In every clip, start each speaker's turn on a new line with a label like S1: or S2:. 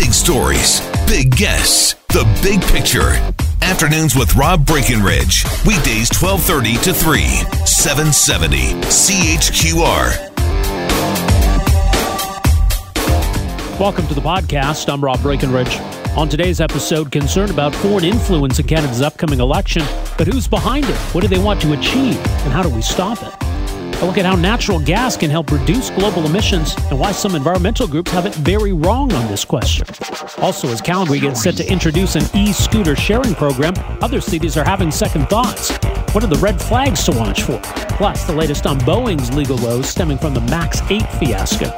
S1: Big stories, big guests, the big picture. Afternoons with Rob Breckenridge. Weekdays 1230 to 3, 770 CHQR.
S2: Welcome to the podcast. I'm Rob Breckenridge. On today's episode, concern about foreign influence in Canada's upcoming election. But who's behind it? What do they want to achieve? And how do we stop it? A look at how natural gas can help reduce global emissions and why some environmental groups have it very wrong on this question. Also, as Calgary gets set to introduce an e scooter sharing program, other cities are having second thoughts. What are the red flags to watch for? Plus, the latest on Boeing's legal woes stemming from the MAX 8 fiasco.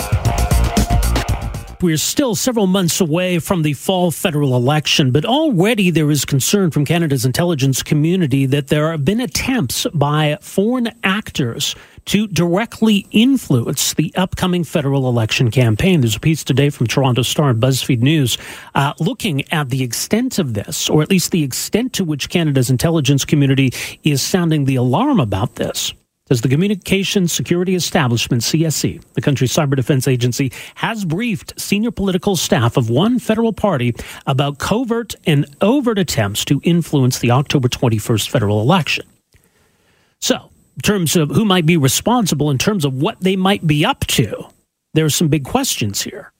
S2: We're still several months away from the fall federal election, but already there is concern from Canada's intelligence community that there have been attempts by foreign actors to directly influence the upcoming federal election campaign. There's a piece today from Toronto Star and BuzzFeed News uh, looking at the extent of this, or at least the extent to which Canada's intelligence community is sounding the alarm about this says the Communications Security Establishment, CSE, the country's cyber defense agency, has briefed senior political staff of one federal party about covert and overt attempts to influence the October 21st federal election. So, in terms of who might be responsible, in terms of what they might be up to, there are some big questions here.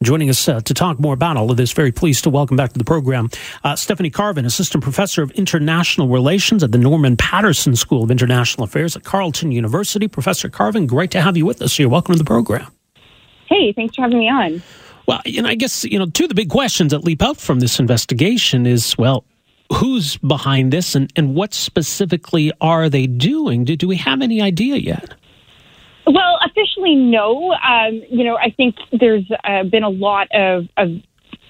S2: Joining us uh, to talk more about all of this, very pleased to welcome back to the program uh, Stephanie Carvin, Assistant Professor of International Relations at the Norman Paterson School of International Affairs at Carleton University. Professor Carvin, great to have you with us here. Welcome to the program.
S3: Hey, thanks for having me on.
S2: Well, and I guess, you know, two of the big questions that leap out from this investigation is, well, who's behind this and, and what specifically are they doing? Do, do we have any idea yet?
S3: Well, officially, no. Um, you know, I think there's uh, been a lot of, of,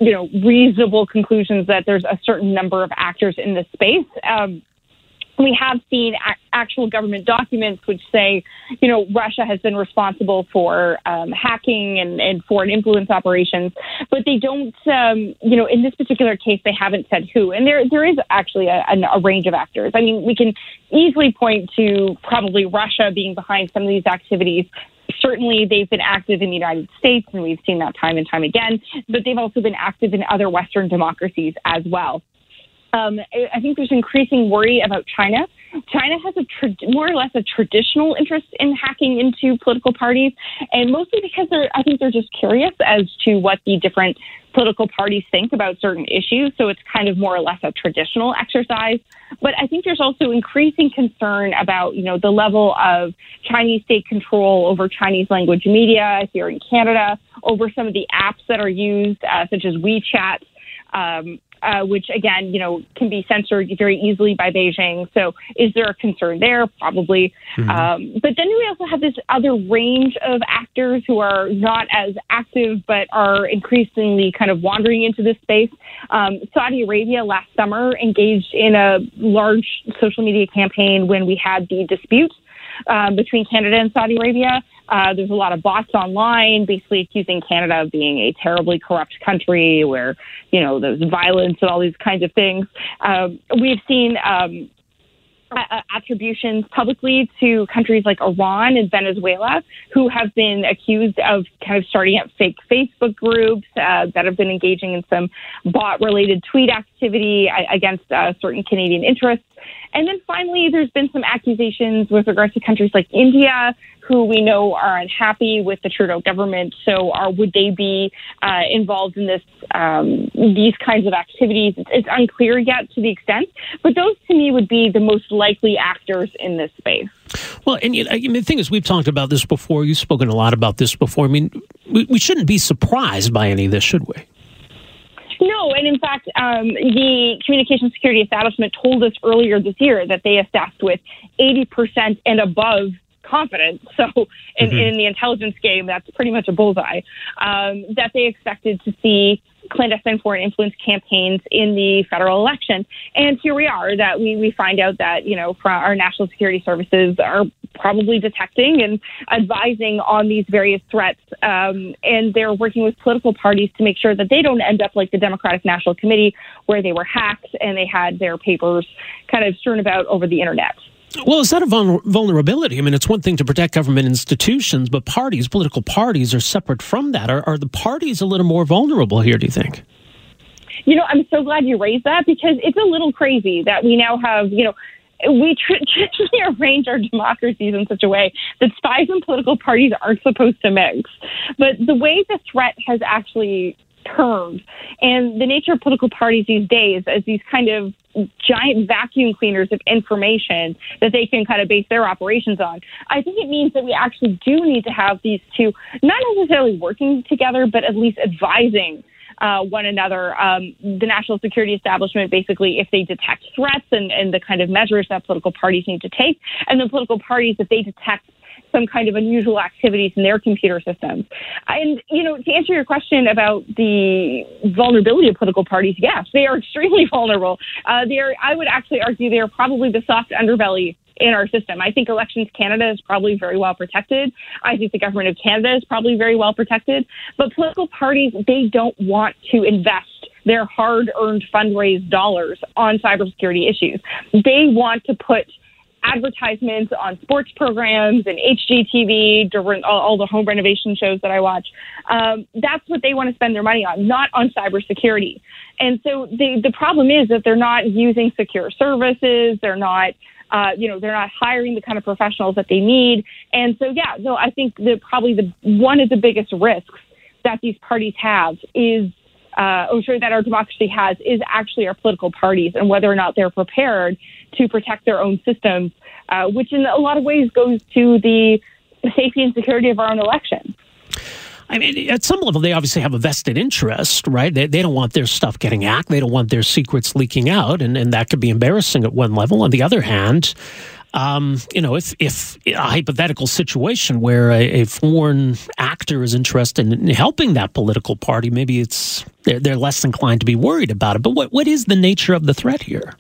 S3: you know, reasonable conclusions that there's a certain number of actors in this space. Um, we have seen actual government documents which say, you know, Russia has been responsible for um, hacking and, and, foreign influence operations, but they don't, um, you know, in this particular case, they haven't said who. And there, there is actually a, a, range of actors. I mean, we can easily point to probably Russia being behind some of these activities. Certainly, they've been active in the United States, and we've seen that time and time again, but they've also been active in other Western democracies as well. Um, I think there's increasing worry about China. China has a tra- more or less a traditional interest in hacking into political parties, and mostly because they're, I think they're just curious as to what the different political parties think about certain issues. So it's kind of more or less a traditional exercise. But I think there's also increasing concern about, you know, the level of Chinese state control over Chinese language media here in Canada, over some of the apps that are used, uh, such as WeChat. Um, uh, which again, you know, can be censored very easily by Beijing. So, is there a concern there? Probably. Mm-hmm. Um, but then we also have this other range of actors who are not as active, but are increasingly kind of wandering into this space. Um, Saudi Arabia last summer engaged in a large social media campaign when we had the dispute um, between Canada and Saudi Arabia. Uh, there's a lot of bots online, basically accusing Canada of being a terribly corrupt country where, you know, there's violence and all these kinds of things. Um, we've seen um, attributions publicly to countries like Iran and Venezuela, who have been accused of kind of starting up fake Facebook groups uh, that have been engaging in some bot related tweet activity against uh, certain Canadian interests. And then finally, there's been some accusations with regards to countries like India, who we know are unhappy with the Trudeau government. So, are would they be uh, involved in this um, these kinds of activities? It's, unclear yet to the extent, but those to me would be the most likely actors in this space.
S2: Well, and you know, I mean, the thing is, we've talked about this before. You've spoken a lot about this before. I mean, we, we shouldn't be surprised by any of this, should we?
S3: And in fact, um, the Communication Security Establishment told us earlier this year that they assessed with 80% and above confidence. So in, mm-hmm. in the intelligence game, that's pretty much a bullseye. Um, that they expected to see clandestine foreign influence campaigns in the federal election. And here we are that we, we find out that, you know, our national security services are probably detecting and advising on these various threats. Um, and they're working with political parties to make sure that they don't end up like the Democratic National Committee, where they were hacked and they had their papers kind of strewn about over the internet.
S2: Well, is that a vulnerability? I mean, it's one thing to protect government institutions, but parties, political parties, are separate from that. Are, are the parties a little more vulnerable here, do you think?
S3: You know, I'm so glad you raised that because it's a little crazy that we now have, you know, we traditionally arrange our democracies in such a way that spies and political parties aren't supposed to mix. But the way the threat has actually turned and the nature of political parties these days as these kind of giant vacuum cleaners of information that they can kind of base their operations on. I think it means that we actually do need to have these two not necessarily working together, but at least advising uh, one another. Um, the national security establishment, basically, if they detect threats and, and the kind of measures that political parties need to take, and the political parties, if they detect some kind of unusual activities in their computer systems. And, you know, to answer your question about the vulnerability of political parties, yes, they are extremely vulnerable. Uh, they are, I would actually argue they are probably the soft underbelly in our system. I think Elections Canada is probably very well protected. I think the government of Canada is probably very well protected. But political parties, they don't want to invest their hard earned fundraised dollars on cybersecurity issues. They want to put advertisements on sports programs and HGTV all the home renovation shows that I watch. Um, that's what they want to spend their money on, not on cybersecurity. And so the the problem is that they're not using secure services. They're not. Uh, you know, they're not hiring the kind of professionals that they need. And so, yeah, so I think that probably the one of the biggest risks that these parties have is uh, I'm sure that our democracy has is actually our political parties and whether or not they're prepared to protect their own systems, uh, which in a lot of ways goes to the safety and security of our own election.
S2: I mean, at some level, they obviously have a vested interest, right? They, they don't want their stuff getting hacked. They don't want their secrets leaking out. And, and that could be embarrassing at one level. On the other hand, um, you know, if, if a hypothetical situation where a, a, foreign actor is interested in helping that political party, maybe it's they're, they're less inclined to be worried about it. But what, what is the nature of the threat here?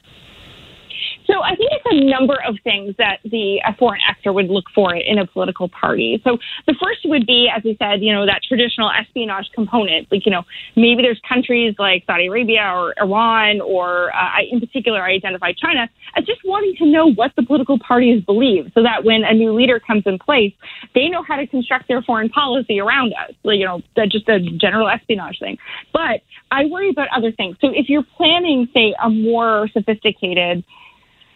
S3: So I think it's a number of things that the a foreign actor would look for in a political party. So the first would be, as we said, you know, that traditional espionage component. Like, you know, maybe there's countries like Saudi Arabia or Iran, or uh, in particular, I identify China as just wanting to know what the political parties believe, so that when a new leader comes in place, they know how to construct their foreign policy around us. Like, you know, just a general espionage thing. But I worry about other things. So if you're planning, say, a more sophisticated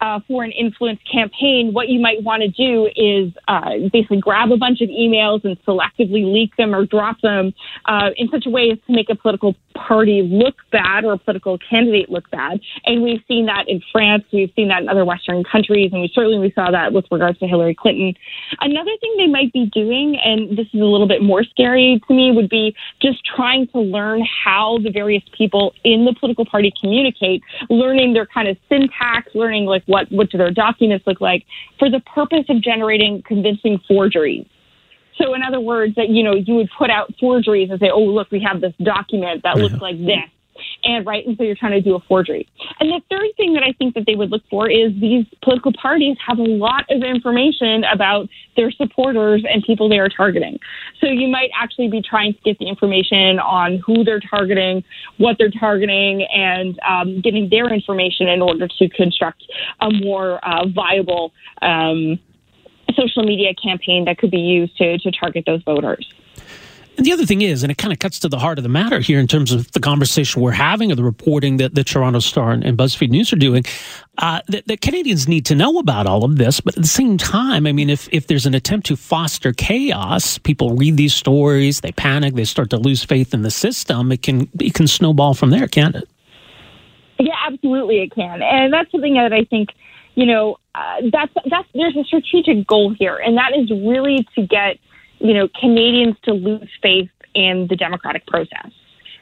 S3: uh, an influence campaign, what you might want to do is uh, basically grab a bunch of emails and selectively leak them or drop them uh, in such a way as to make a political party look bad or a political candidate look bad. And we've seen that in France, we've seen that in other Western countries, and we certainly we saw that with regards to Hillary Clinton. Another thing they might be doing, and this is a little bit more scary to me, would be just trying to learn how the various people in the political party communicate, learning their kind of syntax, learning like what what do their documents look like for the purpose of generating convincing forgeries. So, in other words, that you know you would put out forgeries and say, "Oh, look, we have this document that looks like this," and right, and so you're trying to do a forgery. And the third thing that I think that they would look for is these political parties have a lot of information about their supporters and people they are targeting. So you might actually be trying to get the information on who they're targeting, what they're targeting, and um, getting their information in order to construct a more uh, viable um, social media campaign that could be used to, to target those voters.
S2: And the other thing is, and it kind of cuts to the heart of the matter here in terms of the conversation we're having or the reporting that the Toronto Star and, and BuzzFeed News are doing, uh, that, that, Canadians need to know about all of this. But at the same time, I mean, if, if there's an attempt to foster chaos, people read these stories, they panic, they start to lose faith in the system, it can, it can snowball from there, can't it?
S3: Yeah, absolutely it can. And that's something that I think, you know, uh, that's, that's, there's a strategic goal here, and that is really to get – you know, Canadians to lose faith in the democratic process,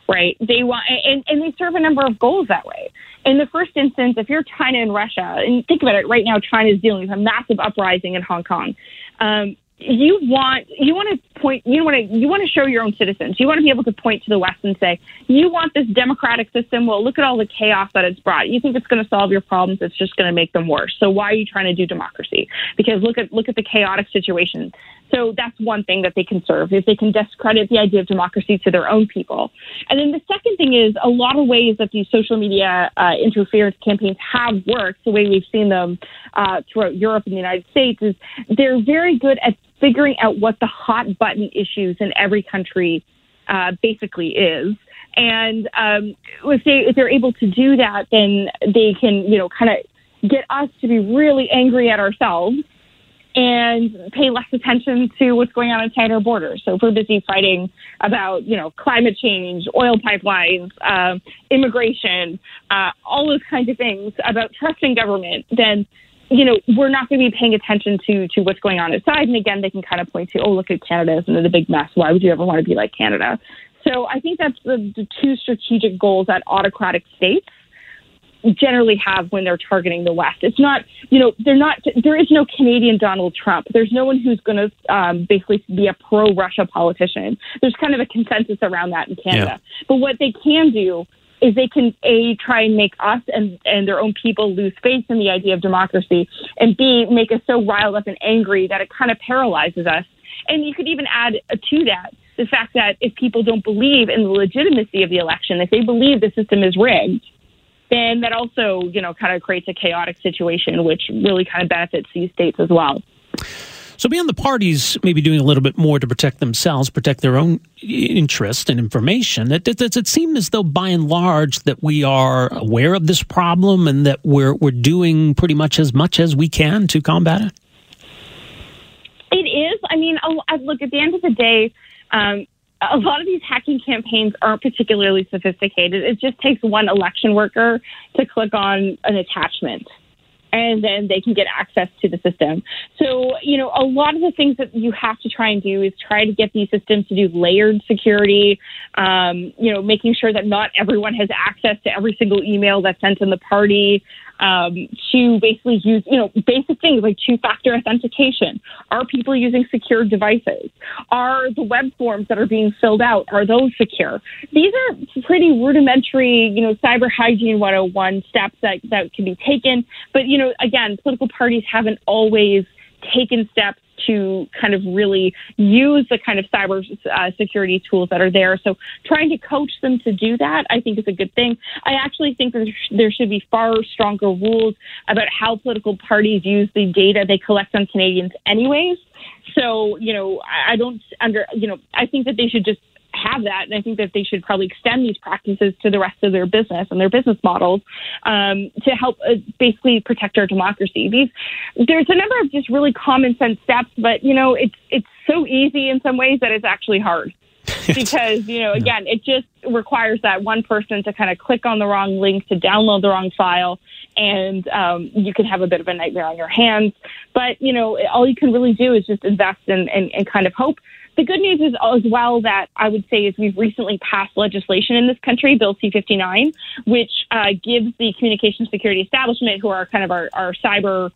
S3: right? They want, and, and they serve a number of goals that way. In the first instance, if you're China and Russia, and think about it right now, China is dealing with a massive uprising in Hong Kong. Um, you want you want to point you want to you want to show your own citizens. You want to be able to point to the West and say, "You want this democratic system? Well, look at all the chaos that it's brought. You think it's going to solve your problems? It's just going to make them worse. So why are you trying to do democracy? Because look at look at the chaotic situation. So that's one thing that they can serve is they can discredit the idea of democracy to their own people. And then the second thing is a lot of ways that these social media uh, interference campaigns have worked. The way we've seen them uh, throughout Europe and the United States is they're very good at figuring out what the hot button issues in every country uh, basically is. And um, if they if they're able to do that, then they can you know kind of get us to be really angry at ourselves and pay less attention to what's going on inside our borders. So if we're busy fighting about, you know, climate change, oil pipelines, uh, immigration, uh, all those kinds of things about trusting government, then you know, we're not going to be paying attention to to what's going on outside. And again, they can kind of point to, oh, look at Canada, isn't it a big mess? Why would you ever want to be like Canada? So I think that's the, the two strategic goals that autocratic states generally have when they're targeting the West. It's not, you know, they're not. There is no Canadian Donald Trump. There's no one who's going to um, basically be a pro-Russia politician. There's kind of a consensus around that in Canada. Yeah. But what they can do is they can a try and make us and and their own people lose faith in the idea of democracy, and b make us so riled up and angry that it kind of paralyzes us. And you could even add to that the fact that if people don't believe in the legitimacy of the election, if they believe the system is rigged, then that also, you know, kind of creates a chaotic situation, which really kind of benefits these states as well.
S2: So, beyond the parties maybe doing a little bit more to protect themselves, protect their own interest and information, it, it, does it seem as though, by and large, that we are aware of this problem and that we're we're doing pretty much as much as we can to combat it?
S3: It is. I mean, look at the end of the day. Um, a lot of these hacking campaigns aren't particularly sophisticated. It just takes one election worker to click on an attachment and then they can get access to the system. So, you know, a lot of the things that you have to try and do is try to get these systems to do layered security, um, you know, making sure that not everyone has access to every single email that's sent in the party, um, to basically use, you know, basic things like two factor authentication. Are people using secure devices? Are the web forms that are being filled out, are those secure? These are pretty rudimentary, you know, cyber hygiene 101 steps that, that can be taken. But, you know, again, political parties haven't always taken steps to kind of really use the kind of cyber uh, security tools that are there. So trying to coach them to do that, I think, is a good thing. I actually think that there should be far stronger rules about how political parties use the data they collect on Canadians, anyways. So, you know, I don't under, you know, I think that they should just have that, and I think that they should probably extend these practices to the rest of their business and their business models um, to help uh, basically protect our democracy. These there's a number of just really common sense steps, but you know it's it's so easy in some ways that it's actually hard. because you know again it just requires that one person to kind of click on the wrong link to download the wrong file and um, you can have a bit of a nightmare on your hands but you know all you can really do is just invest in and, and kind of hope the good news is as well that I would say is we've recently passed legislation in this country, Bill C-59, which uh, gives the communication security establishment, who are kind of our, our cyber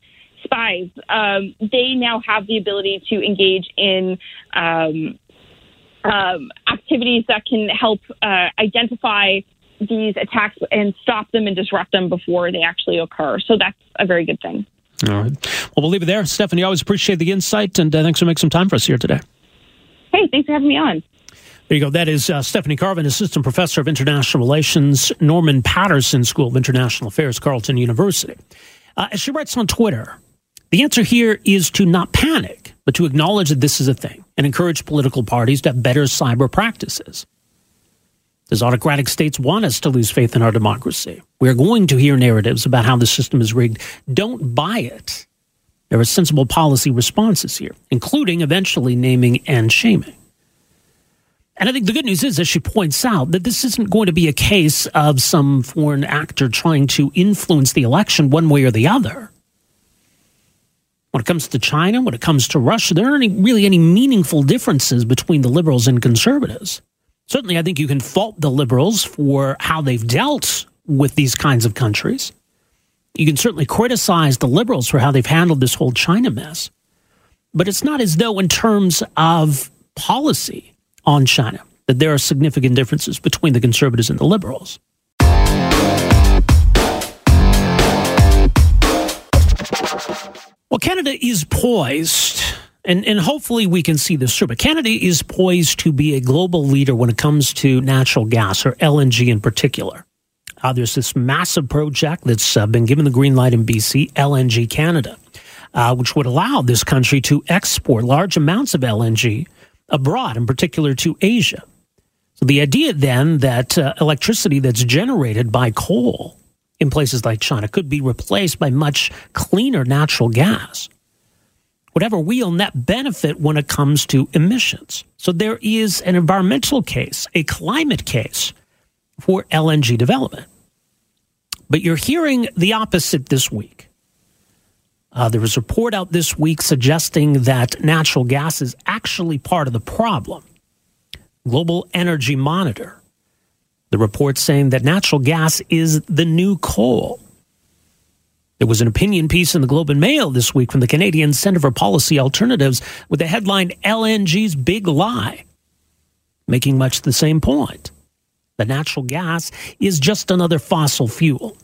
S3: spies, um, they now have the ability to engage in um, um, activities that can help uh, identify these attacks and stop them and disrupt them before they actually occur. So that's a very good thing.
S2: All right. Well, we'll leave it there. Stephanie, always appreciate the insight, and uh, thanks for making some time for us here today.
S3: Hey, thanks for having me on.
S2: There you go. That is uh, Stephanie Carvin, Assistant Professor of International Relations, Norman Paterson School of International Affairs, Carleton University. Uh, as she writes on Twitter, the answer here is to not panic, but to acknowledge that this is a thing and encourage political parties to have better cyber practices. Does autocratic states want us to lose faith in our democracy? We are going to hear narratives about how the system is rigged. Don't buy it. There are sensible policy responses here, including eventually naming and shaming. And I think the good news is, as she points out, that this isn't going to be a case of some foreign actor trying to influence the election one way or the other. When it comes to China, when it comes to Russia, there aren't any, really any meaningful differences between the liberals and conservatives. Certainly, I think you can fault the liberals for how they've dealt with these kinds of countries you can certainly criticize the liberals for how they've handled this whole China mess. But it's not as though, in terms of policy on China, that there are significant differences between the conservatives and the liberals. Well, Canada is poised, and, and hopefully we can see this through, but Canada is poised to be a global leader when it comes to natural gas, or LNG in particular. Uh, there's this massive project that's uh, been given the green light in BC, LNG Canada, uh, which would allow this country to export large amounts of LNG abroad, in particular to Asia. So the idea then that uh, electricity that's generated by coal in places like China could be replaced by much cleaner natural gas have a real net benefit when it comes to emissions. So there is an environmental case, a climate case for LNG development. But you're hearing the opposite this week. Uh, there was a report out this week suggesting that natural gas is actually part of the problem. Global Energy Monitor. The report saying that natural gas is the new coal. There was an opinion piece in the Globe and Mail this week from the Canadian Centre for Policy Alternatives with the headline LNG's Big Lie, making much the same point. The natural gas is just another fossil fuel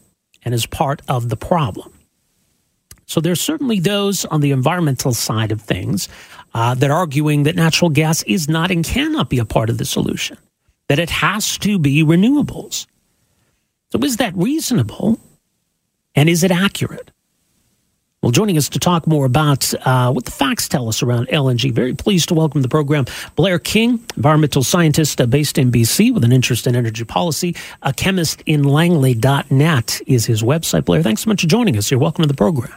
S2: and is part of the problem. So there's certainly those on the environmental side of things uh, that are arguing that natural gas is not and cannot be a part of the solution, that it has to be renewables. So is that reasonable? And is it accurate? Well, joining us to talk more about uh, what the facts tell us around LNG, very pleased to welcome the program Blair King, environmental scientist uh, based in BC with an interest in energy policy. A chemist in langley.net is his website. Blair, thanks so much for joining us. You're welcome to the program.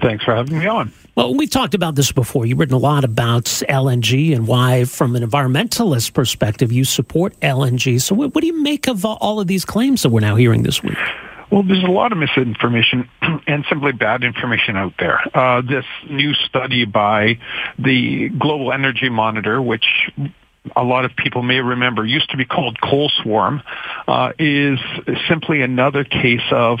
S4: Thanks for having me on.
S2: Well, we've talked about this before. You've written a lot about LNG and why, from an environmentalist perspective, you support LNG. So, what, what do you make of all of these claims that we're now hearing this week?
S4: Well, there's a lot of misinformation and simply bad information out there. Uh, this new study by the Global Energy Monitor, which a lot of people may remember used to be called Coal Swarm, uh, is simply another case of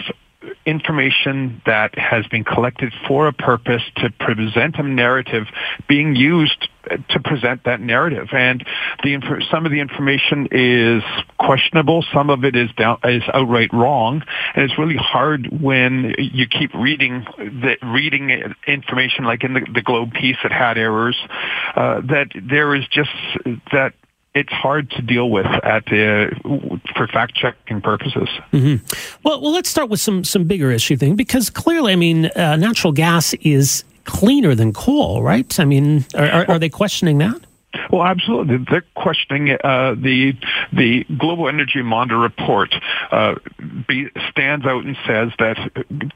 S4: information that has been collected for a purpose to present a narrative being used to present that narrative. And the some of the information is questionable, some of it is down, is outright wrong, and it's really hard when you keep reading the reading information like in the, the Globe piece that had errors. Uh, that there is just that it's hard to deal with at for fact checking purposes.
S2: Mm-hmm. Well, well, let's start with some some bigger issue thing because clearly, I mean, uh, natural gas is cleaner than coal, right? I mean, are, are, are they questioning that?
S4: Well, absolutely. They're questioning uh, the the Global Energy Monitor report uh, be, stands out and says that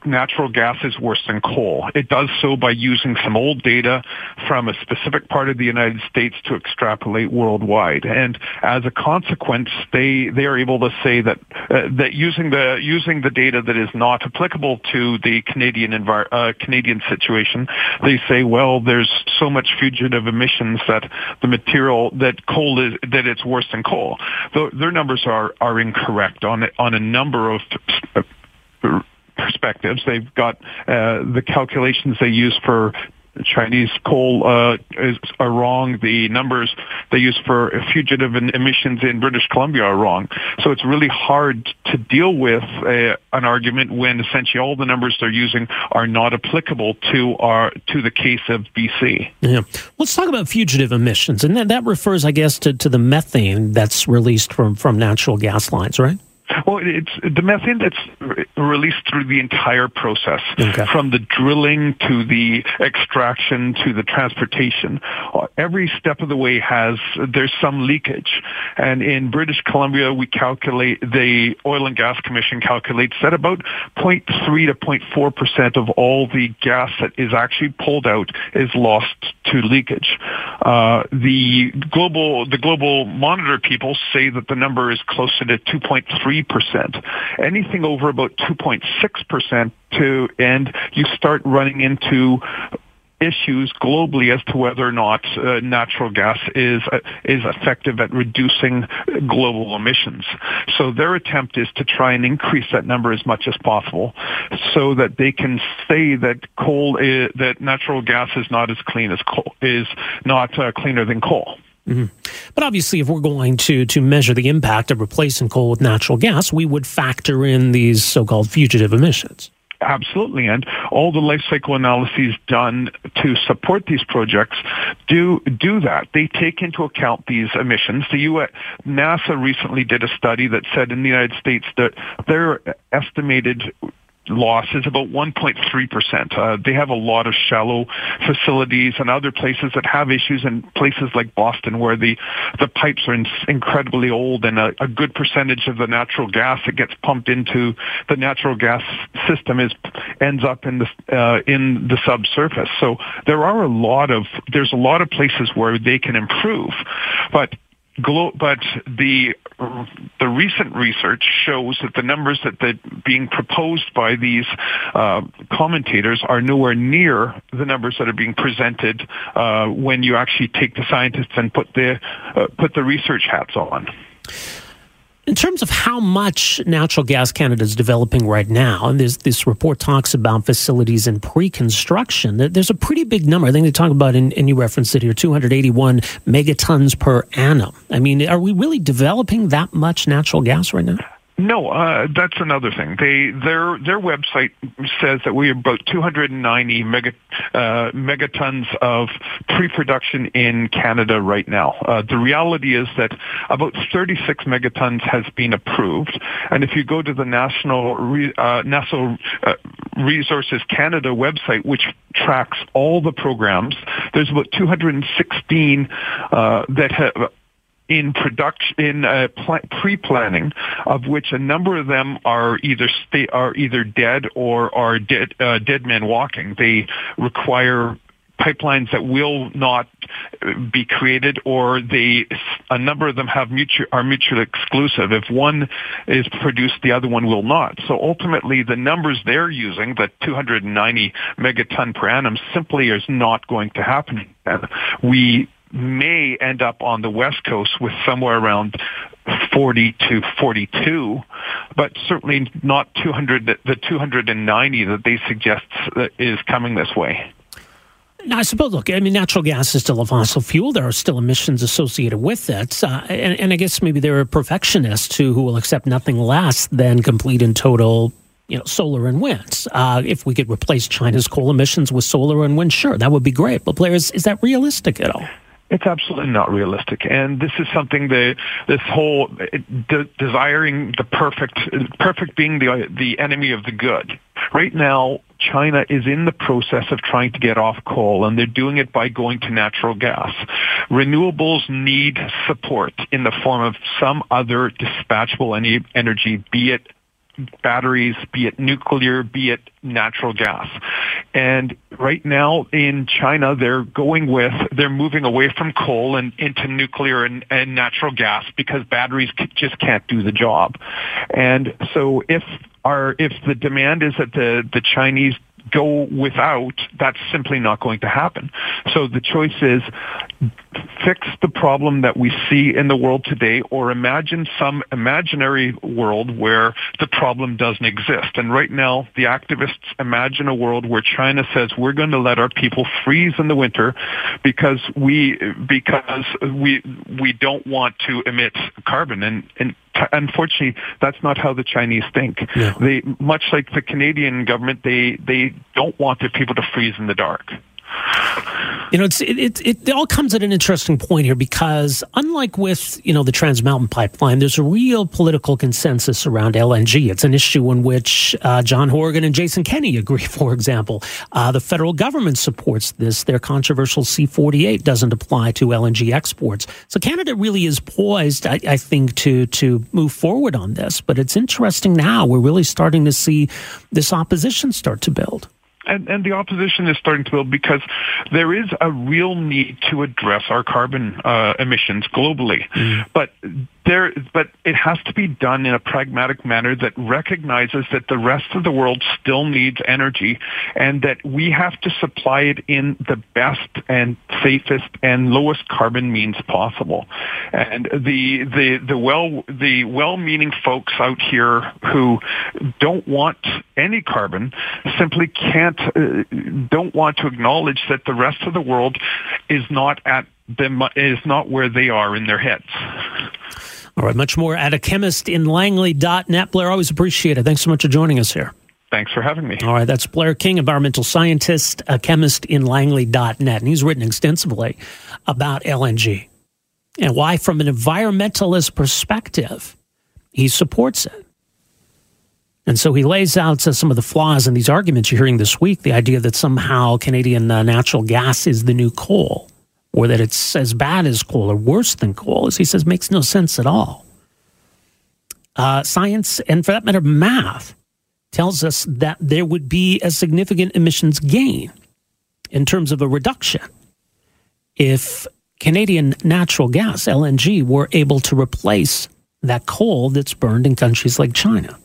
S4: natural gas is worse than coal. It does so by using some old data from a specific part of the United States to extrapolate worldwide, and as a consequence, they they are able to say that uh, that using the using the data that is not applicable to the Canadian envir- uh, Canadian situation, they say, well, there's so much fugitive emissions that the material that coal is that it's worse than coal. The, their numbers are are incorrect on on a number of perspectives. They've got uh, the calculations they use for Chinese coal uh, is, are wrong. The numbers they use for fugitive emissions in British Columbia are wrong. So it's really hard to deal with uh, an argument when essentially all the numbers they're using are not applicable to our to the case of BC.
S2: Yeah. Let's talk about fugitive emissions, and that, that refers, I guess, to, to the methane that's released from from natural gas lines, right?
S4: Well, it's the methane that's released through the entire process, okay. from the drilling to the extraction to the transportation. Every step of the way has there's some leakage, and in British Columbia, we calculate the Oil and Gas Commission calculates that about 0.3 to 0.4 percent of all the gas that is actually pulled out is lost to leakage. Uh, the global the global monitor people say that the number is closer to 2.3 3%. Anything over about 2.6% to, and you start running into issues globally as to whether or not uh, natural gas is uh, is effective at reducing global emissions. So their attempt is to try and increase that number as much as possible, so that they can say that coal is, that natural gas is not as clean as coal is not uh, cleaner than coal.
S2: Mm-hmm. But obviously, if we're going to to measure the impact of replacing coal with natural gas, we would factor in these so-called fugitive emissions.
S4: Absolutely, and all the life cycle analyses done to support these projects do do that. They take into account these emissions. The US, NASA recently did a study that said in the United States that their estimated loss is about 1.3%. Uh, they have a lot of shallow facilities and other places that have issues in places like Boston where the, the pipes are in, incredibly old and a, a good percentage of the natural gas that gets pumped into the natural gas system is ends up in the uh, in the subsurface. So there are a lot of there's a lot of places where they can improve, but but the the recent research shows that the numbers that are being proposed by these uh, commentators are nowhere near the numbers that are being presented uh, when you actually take the scientists and put the uh, put the research hats on.
S2: In terms of how much natural gas Canada is developing right now, and this, this report talks about facilities in pre-construction, there's a pretty big number. I think they talk about, and, and you referenced it here, 281 megatons per annum. I mean, are we really developing that much natural gas right now?
S4: No, uh, that's another thing. They their their website says that we have about 290 mega, uh, megatons of pre-production in Canada right now. Uh, the reality is that about 36 megatons has been approved, and if you go to the National Re, uh, National uh, Resources Canada website, which tracks all the programs, there's about 216 uh, that have in production in uh, pl- pre-planning, of which a number of them are either sta- are either dead or are dead uh, dead men walking. They require pipelines that will not uh, be created or they a number of them have mutual are mutually exclusive. If one is produced the other one will not. So ultimately the numbers they're using the 290 megaton per annum simply is not going to happen we may end up on the West Coast with somewhere around 40 to 42, but certainly not 200, the 290 that they suggest is coming this way.
S2: I suppose, look, I mean, natural gas is still a fossil fuel. There are still emissions associated with it. Uh, and, and, I guess maybe there are perfectionists who, who will accept nothing less than complete and total you know, solar and wind. Uh, if we could replace China's coal emissions with solar and wind, sure, that would be great. But Blair, is that realistic at all?
S4: It's absolutely not realistic, and this is something that this whole de- desiring the perfect, perfect being the the enemy of the good. Right now, China is in the process of trying to get off coal, and they're doing it by going to natural gas. Renewables need support in the form of some other dispatchable energy, be it batteries, be it nuclear, be it natural gas. And right now in China, they're going with, they're moving away from coal and into nuclear and, and natural gas because batteries just can't do the job. And so if our, if the demand is that the, the Chinese go without, that's simply not going to happen. So the choice is fix the problem that we see in the world today or imagine some imaginary world where the problem doesn't exist. And right now, the activists imagine a world where China says we're going to let our people freeze in the winter because we, because we, we don't want to emit carbon. And, and unfortunately, that's not how the Chinese think. Yeah. They, much like the Canadian government, they, they don't want their people to freeze in the dark.
S2: You know, it's, it, it, it all comes at an interesting point here because unlike with, you know, the Trans Mountain Pipeline, there's a real political consensus around LNG. It's an issue in which uh, John Horgan and Jason Kenney agree, for example. Uh, the federal government supports this. Their controversial C-48 doesn't apply to LNG exports. So Canada really is poised, I, I think, to, to move forward on this. But it's interesting now. We're really starting to see this opposition start to build
S4: and, and the opposition is starting to build because there is a real need to address our carbon uh, emissions globally. Mm. But there, but it has to be done in a pragmatic manner that recognizes that the rest of the world still needs energy and that we have to supply it in the best and safest and lowest carbon means possible. And the, the, the well, the well-meaning folks out here who don't want any carbon simply can't, uh, don't want to acknowledge that the rest of the world is not at the, is not where they are in their heads.
S2: All right, much more at a chemist in langley.net. Blair, always appreciate it. Thanks so much for joining us here.
S4: Thanks for having me.
S2: All right, that's Blair King, environmental scientist, a chemist in langley.net. And he's written extensively about LNG and why, from an environmentalist perspective, he supports it. And so he lays out uh, some of the flaws in these arguments you're hearing this week the idea that somehow Canadian uh, natural gas is the new coal or that it's as bad as coal or worse than coal, as he says, makes no sense at all. Uh, science, and for that matter, math, tells us that there would be a significant emissions gain in terms of a reduction if Canadian natural gas, LNG, were able to replace that coal that's burned in countries like China.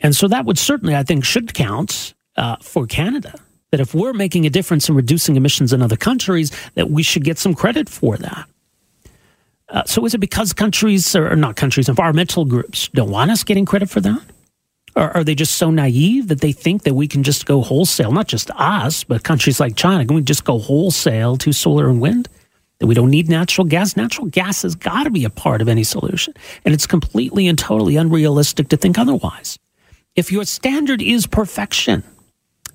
S2: And so that would certainly, I think, should count uh, for Canada that if we're making a difference in reducing emissions in other countries, that we should get some credit for that. Uh, so is it because countries, or not countries, environmental groups don't want us getting credit for that? Or are they just so naive that they think that we can just go wholesale, not just us, but countries like China, can we just go wholesale to solar and wind? That we don't need natural gas? Natural gas has got to be a part of any solution. And it's completely and totally unrealistic to think otherwise. If your standard is perfection,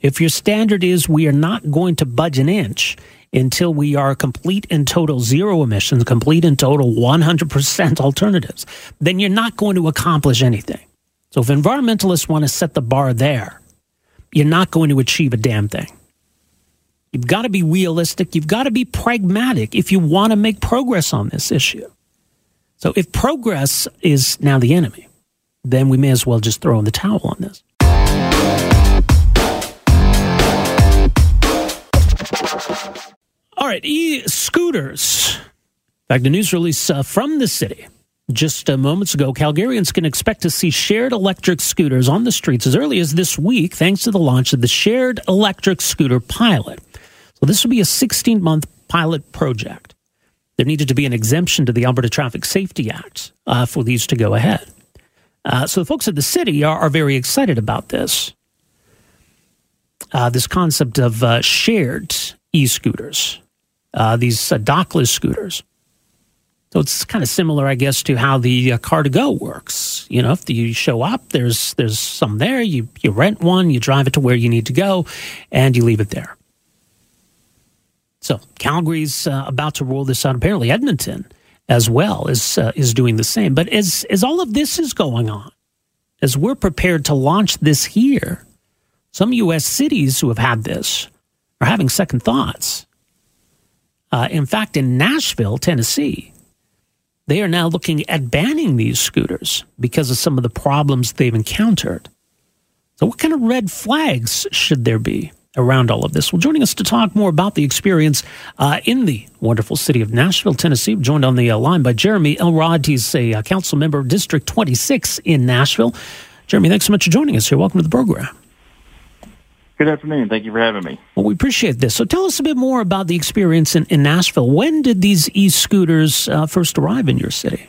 S2: if your standard is we are not going to budge an inch until we are complete and total zero emissions, complete and total 100% alternatives, then you're not going to accomplish anything. So if environmentalists want to set the bar there, you're not going to achieve a damn thing. You've got to be realistic. You've got to be pragmatic if you want to make progress on this issue. So if progress is now the enemy, then we may as well just throw in the towel on this. All right, e scooters. In fact, the news release uh, from the city just uh, moments ago, Calgarians can expect to see shared electric scooters on the streets as early as this week, thanks to the launch of the Shared Electric Scooter Pilot. So, this will be a 16 month pilot project. There needed to be an exemption to the Alberta Traffic Safety Act uh, for these to go ahead. Uh, so, the folks at the city are, are very excited about this. Uh, this concept of uh, shared e scooters uh, these uh, dockless scooters. So it's kind of similar, I guess, to how the uh, car2go works. You know, if you show up, there's there's some there. You you rent one, you drive it to where you need to go, and you leave it there. So Calgary's uh, about to roll this out. Apparently, Edmonton as well is uh, is doing the same. But as as all of this is going on, as we're prepared to launch this here, some U.S. cities who have had this are having second thoughts. Uh, in fact, in Nashville, Tennessee, they are now looking at banning these scooters because of some of the problems they've encountered. So, what kind of red flags should there be around all of this? Well, joining us to talk more about the experience uh, in the wonderful city of Nashville, Tennessee, joined on the uh, line by Jeremy Elrod. He's a uh, council member of District 26 in Nashville. Jeremy, thanks so much for joining us here. Welcome to the program.
S5: Good afternoon. Thank you for having me.
S2: Well, we appreciate this. So tell us a bit more about the experience in, in Nashville. When did these e scooters uh, first arrive in your city?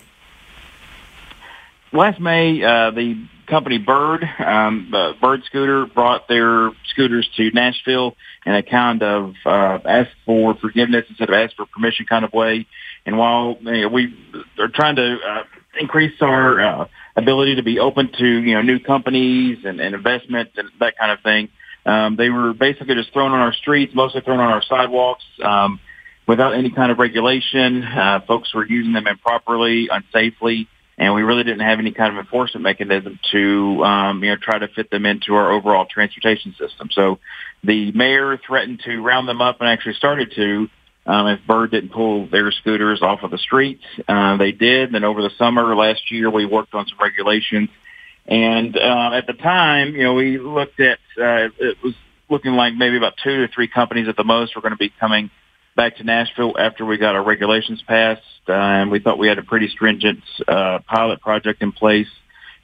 S5: Last May, uh, the company Bird, um, uh, Bird Scooter, brought their scooters to Nashville in a kind of uh, ask for forgiveness instead of ask for permission kind of way. And while you know, we are trying to uh, increase our uh, ability to be open to you know new companies and, and investment and that kind of thing, um, they were basically just thrown on our streets, mostly thrown on our sidewalks, um, without any kind of regulation. Uh, folks were using them improperly, unsafely, and we really didn't have any kind of enforcement mechanism to, um, you know, try to fit them into our overall transportation system. So the mayor threatened to round them up and actually started to. Um, if Bird didn't pull their scooters off of the streets, uh, they did. Then over the summer last year, we worked on some regulations and uh, at the time, you know, we looked at uh, it was looking like maybe about two to three companies at the most were going to be coming back to Nashville after we got our regulations passed, uh, and we thought we had a pretty stringent uh, pilot project in place,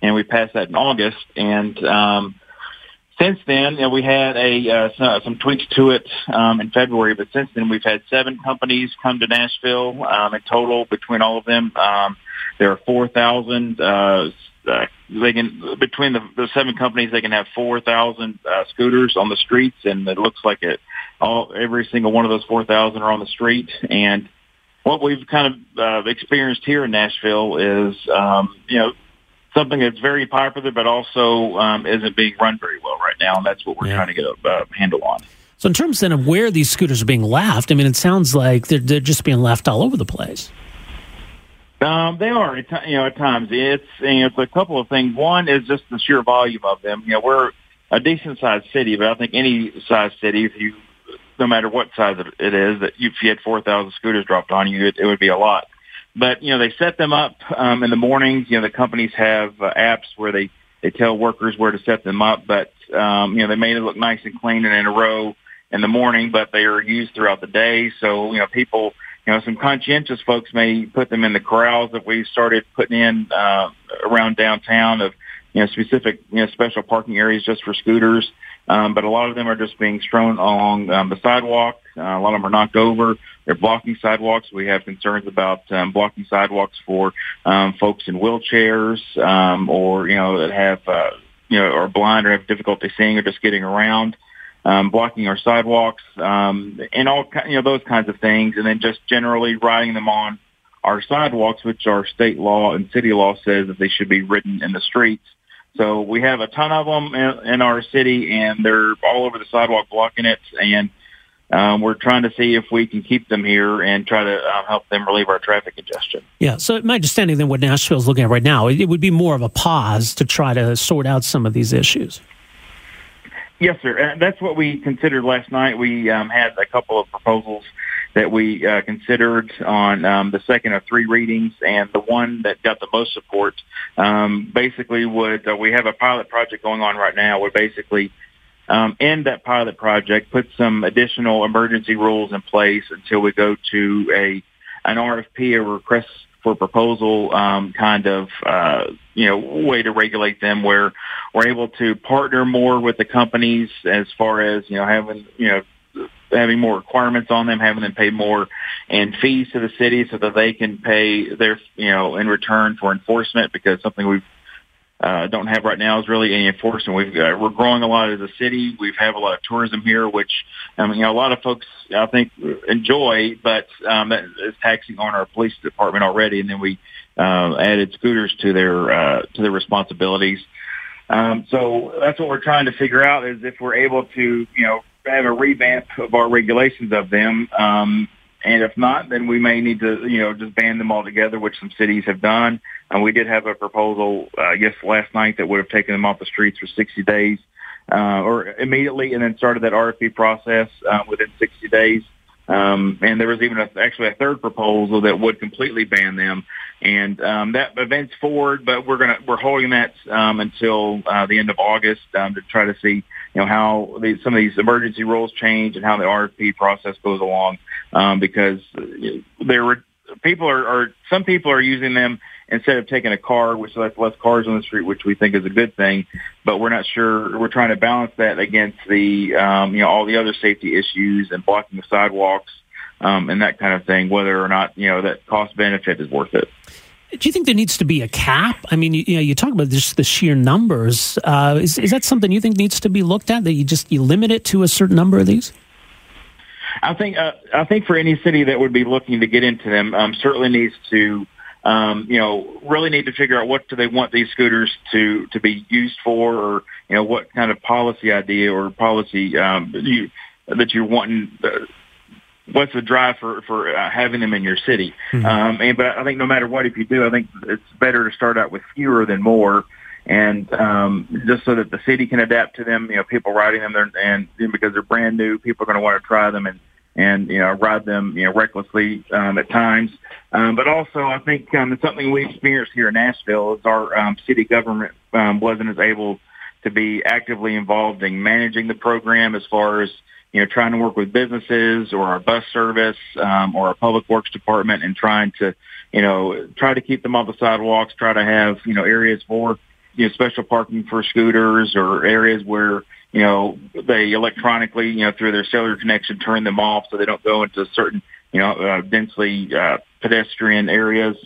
S5: and we passed that in August. And um, since then, you know, we had a uh, some, tweaks to it um, in February, but since then we've had seven companies come to Nashville um, in total. Between all of them, um, there are four thousand. Uh, uh, they can between the, the seven companies, they can have four thousand uh, scooters on the streets, and it looks like it. All every single one of those four thousand are on the street, and what we've kind of uh, experienced here in Nashville is, um, you know, something that's very popular, but also um, isn't being run very well right now, and that's what we're yeah. trying to get a uh, handle on.
S2: So, in terms then of where these scooters are being left, I mean, it sounds like they're, they're just being left all over the place.
S5: Um, they are, you know, at times. It's, you know, it's a couple of things. One is just the sheer volume of them. You know, we're a decent sized city, but I think any size city, if you, no matter what size it is, that if you had 4,000 scooters dropped on you, it, it would be a lot. But, you know, they set them up, um, in the mornings. You know, the companies have uh, apps where they, they tell workers where to set them up, but, um, you know, they made it look nice and clean and in a row in the morning, but they are used throughout the day. So, you know, people, you know, some conscientious folks may put them in the corrals that we started putting in uh, around downtown of, you know, specific, you know, special parking areas just for scooters. Um, but a lot of them are just being strewn along um, the sidewalk. Uh, a lot of them are knocked over. They're blocking sidewalks. We have concerns about um, blocking sidewalks for um, folks in wheelchairs um, or, you know, that have, uh, you know, are blind or have difficulty seeing or just getting around um, blocking our sidewalks, um, and all you know those kinds of things, and then just generally riding them on our sidewalks, which our state law and city law says that they should be ridden in the streets. So we have a ton of them in, in our city, and they're all over the sidewalk blocking it, and um, we're trying to see if we can keep them here and try to um, help them relieve our traffic congestion.
S2: Yeah. So my understanding then what Nashville is looking at right now, it would be more of a pause to try to sort out some of these issues.
S5: Yes, sir. That's what we considered last night. We um, had a couple of proposals that we uh, considered on um, the second of three readings, and the one that got the most support um, basically would uh, we have a pilot project going on right now. Would basically um, end that pilot project, put some additional emergency rules in place until we go to a an RFP, a request for proposal um, kind of uh, you know way to regulate them where we're able to partner more with the companies as far as you know having you know having more requirements on them, having them pay more and fees to the city so that they can pay their you know in return for enforcement because something we've uh, don't have right now is really any enforcement. We've got, we're growing a lot as a city. We have a lot of tourism here, which um, you know a lot of folks I think enjoy, but um, is taxing on our police department already. And then we uh, added scooters to their uh, to their responsibilities. Um, so that's what we're trying to figure out is if we're able to you know have a revamp of our regulations of them. Um, and if not, then we may need to, you know, just ban them altogether, which some cities have done. And we did have a proposal, uh, I guess, last night that would have taken them off the streets for 60 days, uh, or immediately, and then started that RFP process uh, within 60 days. Um, and there was even a, actually a third proposal that would completely ban them, and um, that event's forward. But we're gonna we're holding that um, until uh, the end of August um, to try to see you know how these, some of these emergency rules change and how the RFP process goes along, um, because there were people are, are some people are using them instead of taking a car, which lets less cars on the street, which we think is a good thing. But we're not sure. We're trying to balance that against the um, you know all the other safety issues and blocking the sidewalks um, and that kind of thing. Whether or not you know that cost benefit is worth it.
S2: Do you think there needs to be a cap? I mean, you, you know, you talk about just the sheer numbers. Uh, is, is that something you think needs to be looked at? That you just you limit it to a certain number of these?
S5: I think uh, I think for any city that would be looking to get into them, um, certainly needs to um, you know, really need to figure out what do they want these scooters to to be used for, or you know, what kind of policy idea or policy um, you, that you're wanting. Uh, what's the drive for for uh, having them in your city? Mm-hmm. Um, and but I think no matter what, if you do, I think it's better to start out with fewer than more. And um, just so that the city can adapt to them, you know, people riding them, there, and because they're brand new, people are going to want to try them and and you know ride them you know recklessly um, at times. Um, but also, I think um, it's something we experienced here in Nashville is our um, city government um, wasn't as able to be actively involved in managing the program as far as you know, trying to work with businesses or our bus service um, or our public works department and trying to, you know, try to keep them off the sidewalks, try to have, you know, areas for, you know, special parking for scooters or areas where, you know, they electronically, you know, through their cellular connection, turn them off so they don't go into certain, you know, uh, densely uh, pedestrian areas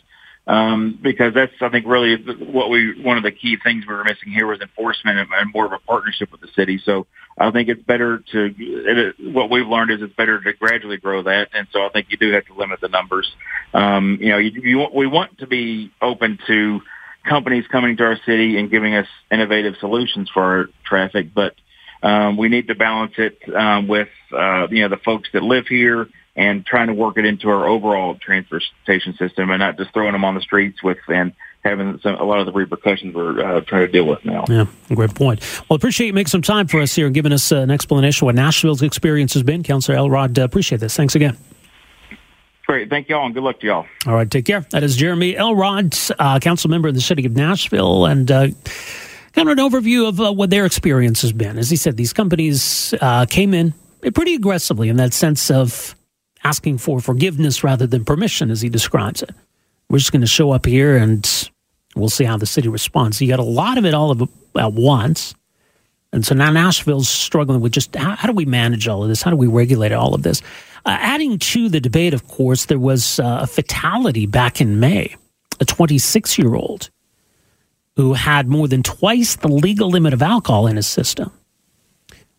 S5: um, because that's I think really what we one of the key things we were missing here was enforcement and, and more of a partnership with the city. So I think it's better to it, what we've learned is it's better to gradually grow that, and so I think you do have to limit the numbers. Um, you know, you, you, we want to be open to companies coming to our city and giving us innovative solutions for our traffic, but um, we need to balance it um, with uh, you know the folks that live here and trying to work it into our overall transportation system and not just throwing them on the streets with and having some, a lot of the repercussions we're uh, trying to deal with now.
S2: Yeah, great point. Well, appreciate you making some time for us here and giving us uh, an explanation of what Nashville's experience has been. Councillor Elrod, uh, appreciate this. Thanks again.
S5: Great. Thank you all, and good luck to y'all.
S2: All right, take care. That is Jeremy Elrod, uh, council member in the city of Nashville, and uh, kind of an overview of uh, what their experience has been. As he said, these companies uh, came in pretty aggressively in that sense of asking for forgiveness rather than permission, as he describes it. We're just going to show up here and we'll see how the city responds. You got a lot of it all of, at once. And so now Nashville's struggling with just how, how, do we manage all of this? How do we regulate all of this? Uh, adding to the debate, of course, there was uh, a fatality back in May. A 26 year old who had more than twice the legal limit of alcohol in his system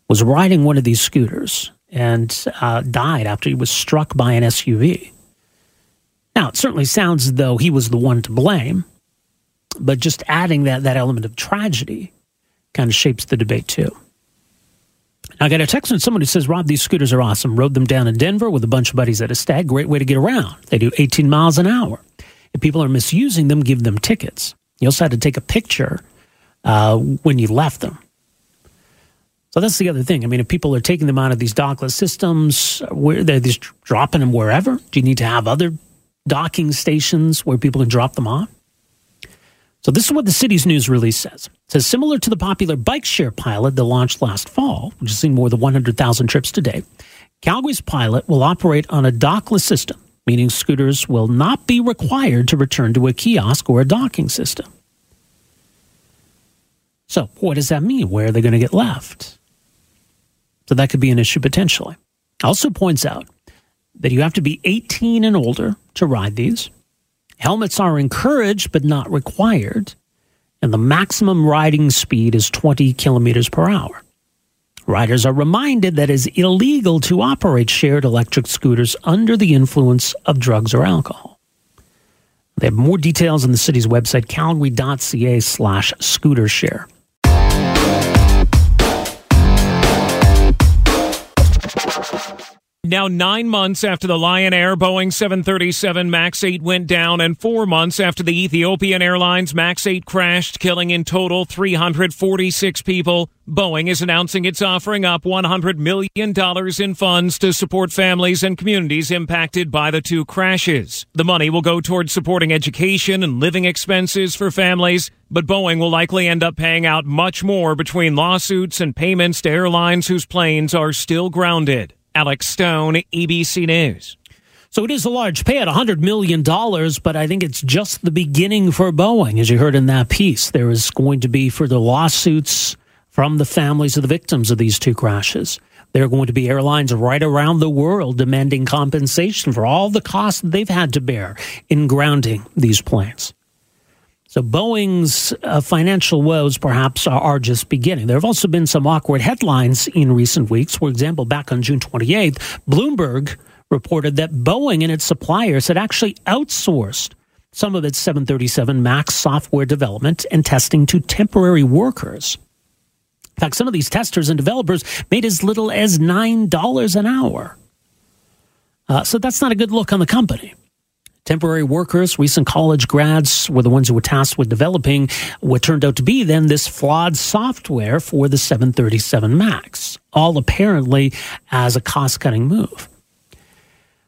S2: was riding one of these scooters and uh, died after he was struck by an SUV. Now, it certainly sounds as though he was the one to blame, but just adding that, that element of tragedy kind of shapes the debate too. Now, I got a text from someone who says, Rob, these scooters are awesome. Rode them down in Denver with a bunch of buddies at a stag. Great way to get around. They do 18 miles an hour. If people are misusing them, give them tickets. You also had to take a picture uh, when you left them. So that's the other thing. I mean, if people are taking them out of these dockless systems, where they're just dropping them wherever, do you need to have other docking stations where people can drop them off? So this is what the city's news release says. It says similar to the popular bike share pilot that launched last fall, which has seen more than 100,000 trips today, Calgary's pilot will operate on a dockless system, meaning scooters will not be required to return to a kiosk or a docking system. So what does that mean? Where are they going to get left? So that could be an issue potentially. Also points out that you have to be 18 and older to ride these. Helmets are encouraged but not required. And the maximum riding speed is 20 kilometers per hour. Riders are reminded that it is illegal to operate shared electric scooters under the influence of drugs or alcohol. They have more details on the city's website, calgary.ca slash scooter share.
S6: Now, nine months after the Lion Air Boeing 737 MAX 8 went down, and four months after the Ethiopian Airlines MAX 8 crashed, killing in total 346 people, Boeing is announcing it's offering up $100 million in funds to support families and communities impacted by the two crashes. The money will go towards supporting education and living expenses for families, but Boeing will likely end up paying out much more between lawsuits and payments to airlines whose planes are still grounded. Alex Stone, ABC News.
S2: So it is a large payout, at $100 million, but I think it's just the beginning for Boeing. As you heard in that piece, there is going to be further lawsuits from the families of the victims of these two crashes. There are going to be airlines right around the world demanding compensation for all the costs they've had to bear in grounding these planes. So Boeing's uh, financial woes perhaps are, are, just beginning. There have also been some awkward headlines in recent weeks. For example, back on June 28th, Bloomberg reported that Boeing and its suppliers had actually outsourced some of its 737 MAX software development and testing to temporary workers. In fact, some of these testers and developers made as little as $9 an hour. Uh, so that's not a good look on the company. Temporary workers, recent college grads were the ones who were tasked with developing what turned out to be then this flawed software for the 737 MAX, all apparently as a cost cutting move.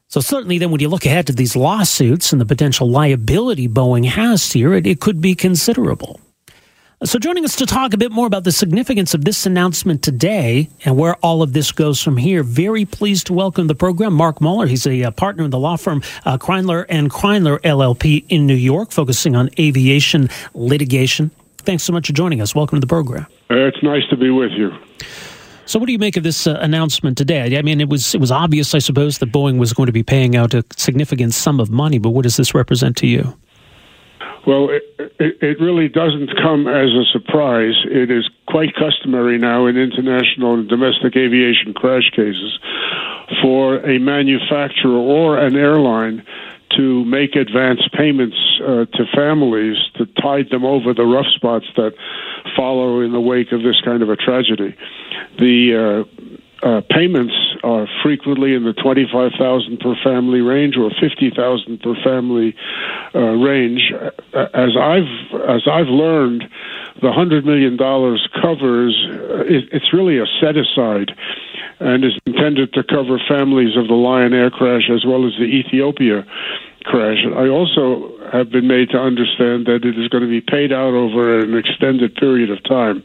S2: So certainly then when you look ahead to these lawsuits and the potential liability Boeing has here, it, it could be considerable. So, joining us to talk a bit more about the significance of this announcement today and where all of this goes from here, very pleased to welcome the program Marc Moller. He's a, uh, partner in the law firm uh, Kreindler and Kreindler LLP in New York, focusing on aviation litigation. Thanks so much for joining us. Welcome to the program.
S7: Uh, it's nice to be with you.
S2: So, what do you make of this uh, announcement today? I mean, it was it was obvious, I suppose, that Boeing was going to be paying out a significant sum of money. But what does this represent to you?
S7: Well, it, it, it, really doesn't come as a surprise. It is quite customary now in international and domestic aviation crash cases for a manufacturer or an airline to make advance payments uh, to families to tide them over the rough spots that follow in the wake of this kind of a tragedy. The uh, uh, payments are frequently in the 25,000 per family range or 50,000 per family uh, range. As I've as I've learned, the 100 million dollars covers uh, it, it's really a set aside and is intended to cover families of the Lion Air crash as well as the Ethiopia crash. I also have been made to understand that it is going to be paid out over an extended period of time.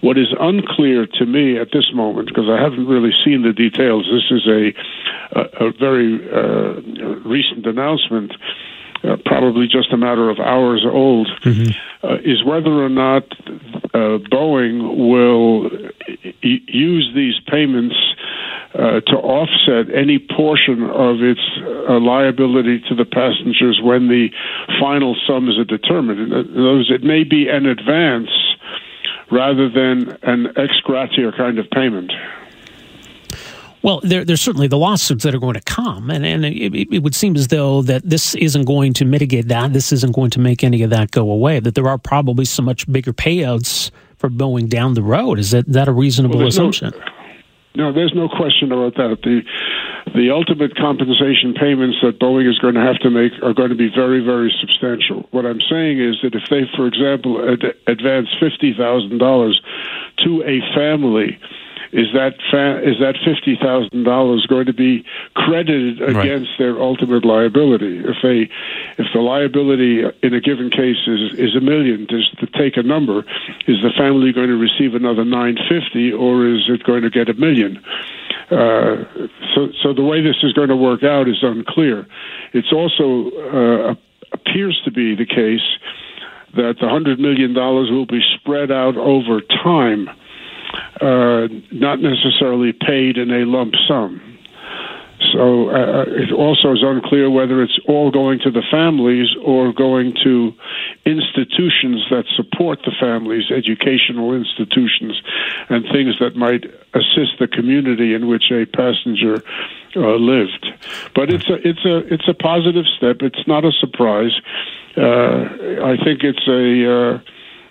S7: What is unclear to me at this moment, because I haven't really seen the details, this is a a, a very uh, recent announcement. Uh, probably just a matter of hours old, mm-hmm. uh, is whether or not uh, Boeing will use these payments uh, to offset any portion of its uh, liability to the passengers when the final sums are determined. In other words, it may be an advance rather than an ex gratia kind of payment.
S2: Well, there, there's certainly the lawsuits that are going to come, and, and it, it, would seem as though that this isn't going to mitigate that. This isn't going to make any of that go away. That there are probably so much bigger payouts for Boeing down the road. Is that, that a reasonable well, assumption?
S7: No, no, there's no question about that. The the ultimate compensation payments that Boeing is going to have to make are going to be very, very substantial. What I'm saying is that if they, for example, ad- advance fifty thousand dollars to a family is that fa- is that fifty thousand dollars going to be credited against right. their ultimate liability? If they if the liability in a given case is is a million, just to take a number, is the family going to receive another nine fifty, or is it going to get a million? Uh, so, so the way this is going to work out is unclear. It's also uh, appears to be the case that the hundred million dollars will be spread out over time uh, not necessarily paid in a lump sum. So uh, it also is unclear whether it's all going to the families or going to institutions that support the families, educational institutions, and things that might assist the community in which a passenger uh, lived. But it's a it's a it's a positive step. It's not a surprise. Uh, I think it's a uh,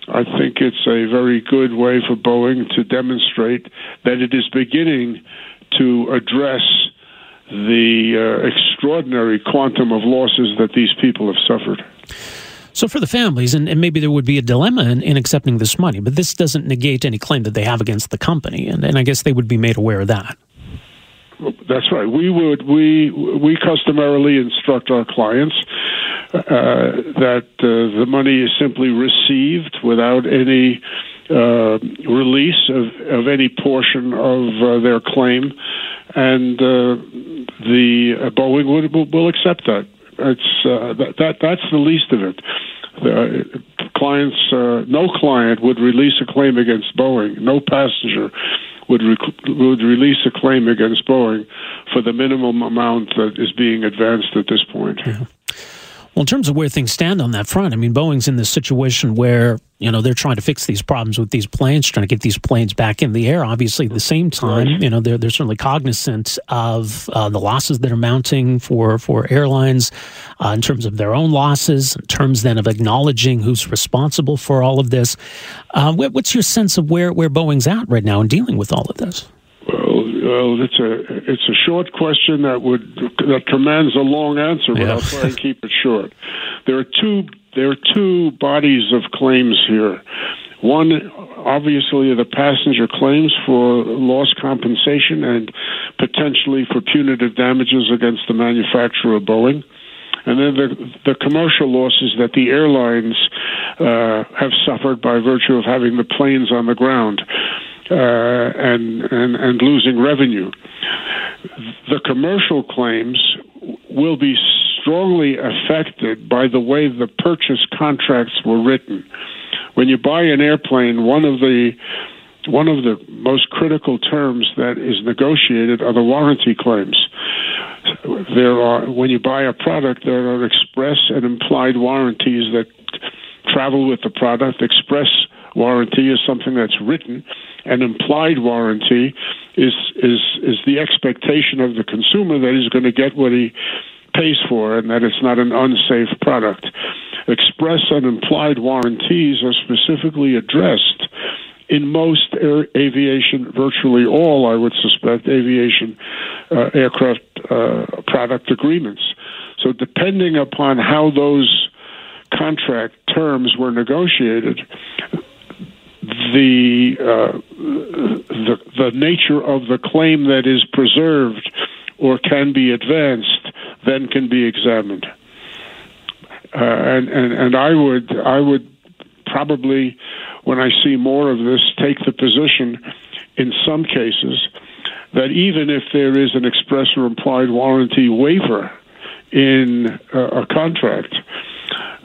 S7: I think it's a very good way for Boeing to demonstrate that it is beginning to address the uh, extraordinary quantum of losses that these people have suffered.
S2: So, for the families, and, and maybe there would be a dilemma in, in, accepting this money, but this doesn't negate any claim that they have against the company, and, and I guess they would be made aware of that.
S7: That's right. We would we we customarily instruct our clients that uh, the money is simply received without any uh, release of, of any portion of uh, their claim, and uh, the uh, Boeing would, will, will accept that. It's that, that that's the least of it. clients, no client would release a claim against Boeing. No passenger would rec- would release a claim against Boeing for the minimum amount that is being advanced at this point.
S2: Yeah. Well, in terms of where things stand on that front, I mean, Boeing's in this situation where you know they're trying to fix these problems with these planes, trying to get these planes back in the air. Obviously, at the same time, you know they're they're certainly cognizant of uh, the losses that are mounting for for airlines uh, in terms of their own losses, in terms then of acknowledging who's responsible for all of this. Uh, what's your sense of where where Boeing's at right now in dealing with all of this?
S7: Well, it's a it's a short question that would that commands a long answer, but yeah. I'll try and keep it short. There are two there are two bodies of claims here. One, obviously, are the passenger claims for loss compensation and potentially for punitive damages against the manufacturer, Boeing. and then the the commercial losses that the airlines uh, have suffered by virtue of having the planes on the ground Uh, and, and and losing revenue. The commercial claims will be strongly affected by the way the purchase contracts were written. When you buy an airplane, one of the one of the most critical terms that is negotiated are the warranty claims. There are when you buy a product, there are express and implied warranties that travel with the product. Express warranty is something that's written, and implied warranty is is is the expectation of the consumer that he's going to get what he pays for and that it's not an unsafe product. Express and implied warranties are specifically addressed in most air, aviation, virtually all, I would suspect, aviation uh, aircraft uh, product agreements. So, depending upon how those contract terms were negotiated, the, uh, the the nature of the claim that is preserved or can be advanced then can be examined. Uh, and, and and I would I would probably when I see more of this take the position in some cases that even if there is an express or implied warranty waiver in a, a contract,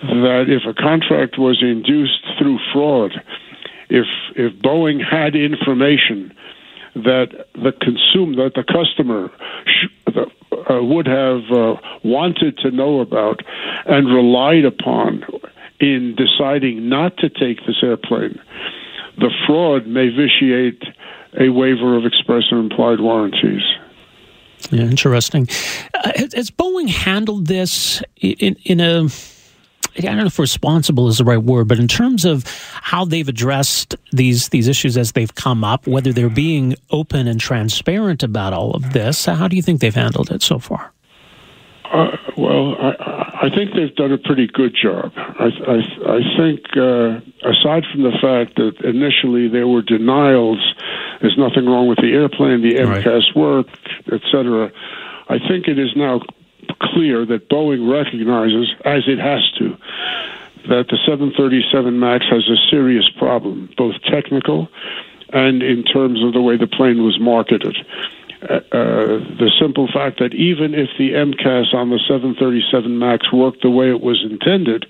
S7: that if a contract was induced through fraud, if if Boeing had information that the consumer, that the customer sh- uh, would have uh, wanted to know about and relied upon in deciding not to take this airplane, the fraud may vitiate a waiver of express or implied warranties.
S2: Yeah, interesting. Uh, has Boeing handled this in, in a I don't know if responsible is the right word, but in terms of how they've addressed these these issues as they've come up, whether they're being open and transparent about all of this, how do you think they've handled it so far?
S7: Uh, well, I, I think they've done a pretty good job. I, I, I think, uh, aside from the fact that initially there were denials, there's nothing wrong with the airplane, the MCAS right. worked, etc. I think it is now clear that Boeing recognizes, as it has to, that the 737 MAX has a serious problem, both technical and in terms of the way the plane was marketed. Uh, uh, the simple fact that even if the MCAS on the 737 MAX worked the way it was intended,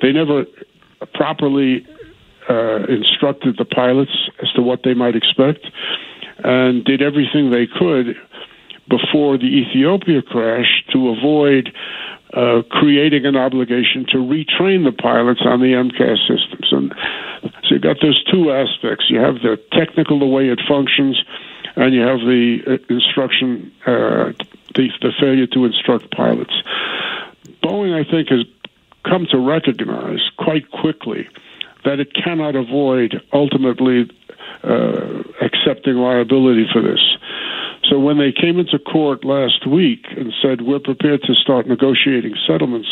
S7: they never properly uh, instructed the pilots as to what they might expect and did everything they could before the Ethiopia crash to avoid uh, creating an obligation to retrain the pilots on the MCAS systems. And so you've got those two aspects. You have the technical, the way it functions, and you have the uh, instruction, uh, the, the failure to instruct pilots. Boeing, I think, has come to recognize quite quickly that it cannot avoid ultimately uh, accepting liability for this. So when they came into court last week and said, we're prepared to start negotiating settlements,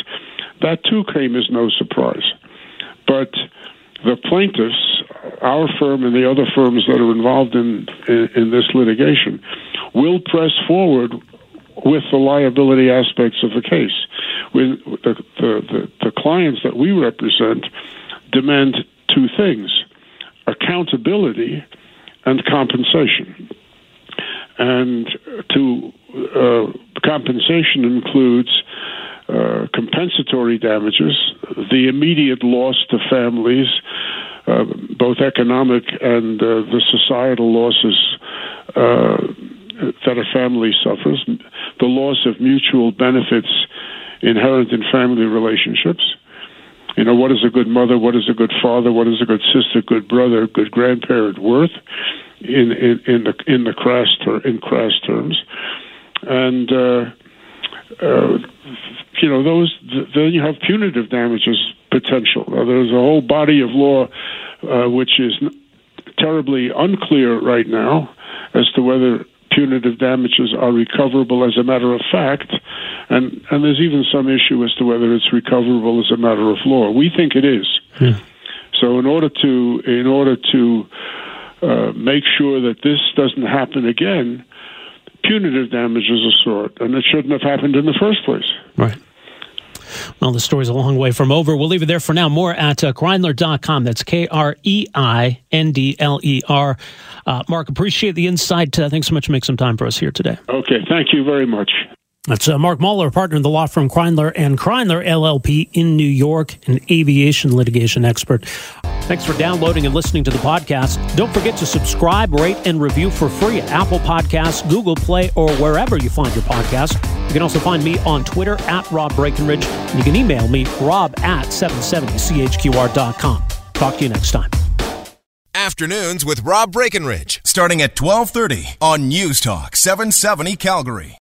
S7: that too came as no surprise. But the plaintiffs, our firm and the other firms that are involved in, in, in this litigation, will press forward with the liability aspects of the case. With the, the, the, the clients that we represent demand two things accountability and compensation and to uh, compensation includes uh, compensatory damages, the immediate loss to families, uh, both economic and uh, the societal losses uh, that a family suffers, the loss of mutual benefits inherent in family relationships. You know, what is a good mother? What is a good father? What is a good sister, good brother, good grandparent worth? In in, in the in the crass ter- in crass terms, and uh, uh, you know those. Then you have punitive damages potential. Now, there's a whole body of law uh, which is terribly unclear right now as to whether punitive damages are recoverable as a matter of fact, and and there's even some issue as to whether it's recoverable as a matter of law. We think it is. Yeah. So in order to in order to uh, make sure that this doesn't happen again, punitive damages of sort, and it shouldn't have happened in the first place.
S2: Right. Well, the story's a long way from over. We'll leave it there for now. More at uh, Kreindler.com. That's K R E I N D L E R. Uh, Marc, appreciate the insight. Uh, thanks so much for making some time for us here today.
S7: Okay, thank you very much.
S2: That's uh, Marc Moller, partner in the law firm Kreindler and Kreindler LLP in New York, an aviation litigation expert. Thanks for downloading and listening to the podcast. Don't forget to subscribe, rate, and review for free at Apple Podcasts, Google Play, or wherever you find your podcast. You can also find me on Twitter at Rob Breckenridge, and you can email me, rob at 770chqr.com. Talk to you next time.
S8: Afternoons with Rob Breckenridge, starting at 1230 on News Talk 770 Calgary.